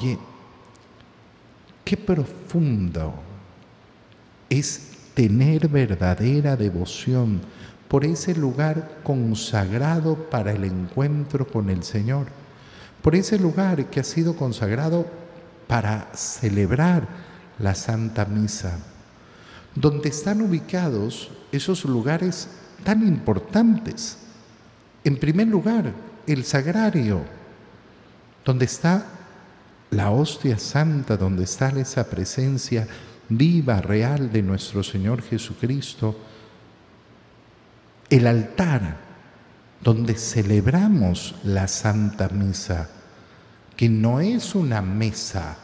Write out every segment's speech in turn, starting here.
Oye, qué profundo es tener verdadera devoción por ese lugar consagrado para el encuentro con el Señor, por ese lugar que ha sido consagrado para celebrar la Santa Misa, donde están ubicados esos lugares tan importantes. En primer lugar, el sagrario, donde está la hostia santa, donde está esa presencia viva, real de nuestro Señor Jesucristo, el altar donde celebramos la Santa Misa, que no es una mesa,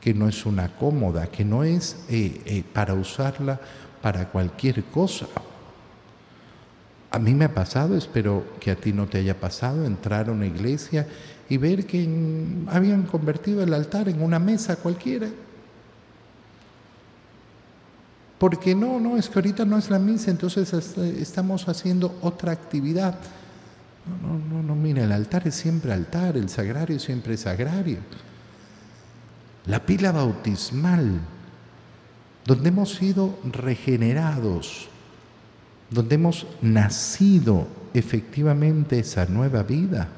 que no es una cómoda, que no es eh, eh, para usarla para cualquier cosa. A mí me ha pasado, espero que a ti no te haya pasado, entrar a una iglesia y ver que habían convertido el altar en una mesa cualquiera. Porque no, no, es que ahorita no es la misa, entonces estamos haciendo otra actividad. No, no, no, mira, el altar es siempre altar, el sagrario siempre sagrario. La pila bautismal, donde hemos sido regenerados, donde hemos nacido efectivamente esa nueva vida.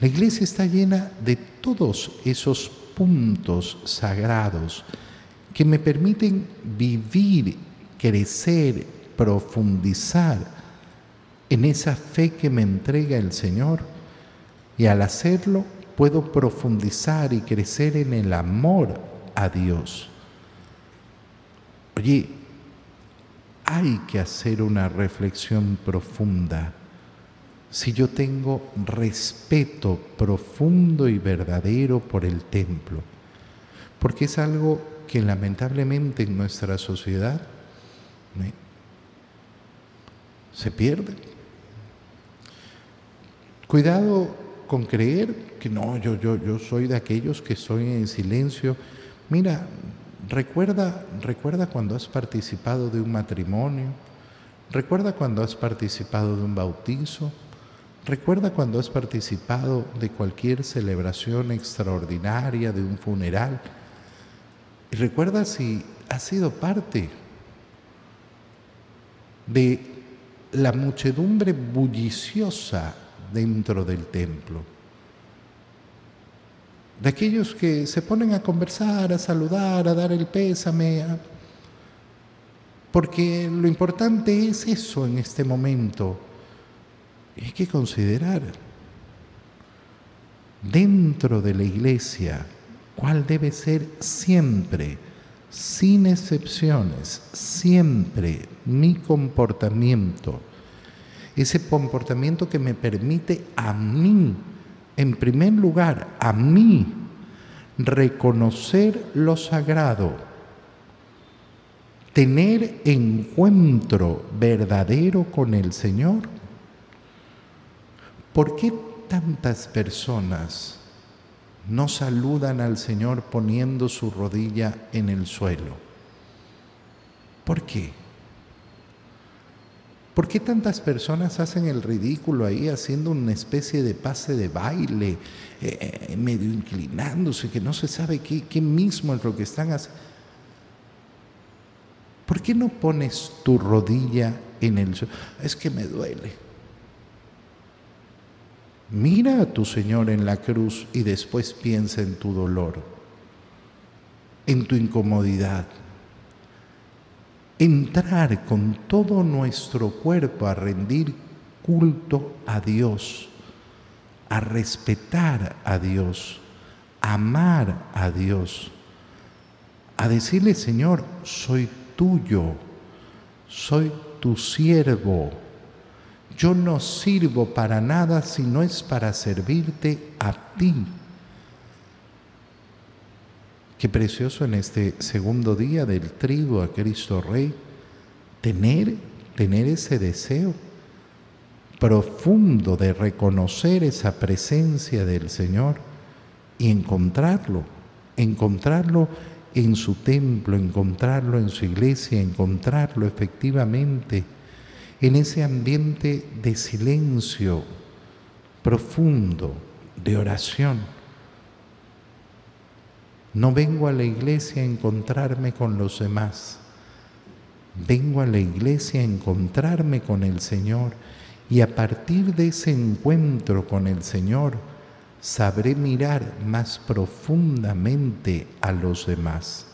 La iglesia está llena de todos esos puntos sagrados que me permiten vivir, crecer, profundizar en esa fe que me entrega el Señor. Y al hacerlo puedo profundizar y crecer en el amor a Dios. Oye, hay que hacer una reflexión profunda. Si yo tengo respeto profundo y verdadero por el templo, porque es algo que lamentablemente en nuestra sociedad se pierde. Cuidado con creer que no, yo, yo, yo soy de aquellos que estoy en silencio. Mira, Recuerda, recuerda cuando has participado de un matrimonio, recuerda cuando has participado de un bautizo, recuerda cuando has participado de cualquier celebración extraordinaria, de un funeral, y recuerda si has sido parte de la muchedumbre bulliciosa dentro del templo de aquellos que se ponen a conversar, a saludar, a dar el pésame, porque lo importante es eso en este momento. hay que considerar dentro de la iglesia cuál debe ser siempre, sin excepciones, siempre mi comportamiento. Ese comportamiento que me permite a mí en primer lugar, a mí reconocer lo sagrado, tener encuentro verdadero con el Señor. ¿Por qué tantas personas no saludan al Señor poniendo su rodilla en el suelo? ¿Por qué? ¿Por qué tantas personas hacen el ridículo ahí haciendo una especie de pase de baile, eh, medio inclinándose, que no se sabe qué, mismo es lo que están haciendo? ¿Por qué no pones tu rodilla en el suelo? Es que me duele. Mira a tu Señor en la cruz y después piensa en tu dolor, en tu incomodidad entrar con todo nuestro cuerpo a rendir culto a Dios, a respetar a Dios, a amar a Dios, a decirle, Señor, soy tuyo, soy tu siervo, yo no sirvo para nada si no es para servirte a ti. Qué precioso en este segundo día del trigo a Cristo Rey, tener, tener ese deseo profundo de reconocer esa presencia del Señor y encontrarlo, encontrarlo en su templo, encontrarlo en su iglesia, encontrarlo efectivamente en ese ambiente de silencio profundo, de oración No vengo a la iglesia a encontrarme con los demás. Vengo a la iglesia a encontrarme con el Señor y a partir de ese encuentro con el Señor sabré mirar más profundamente a los demás.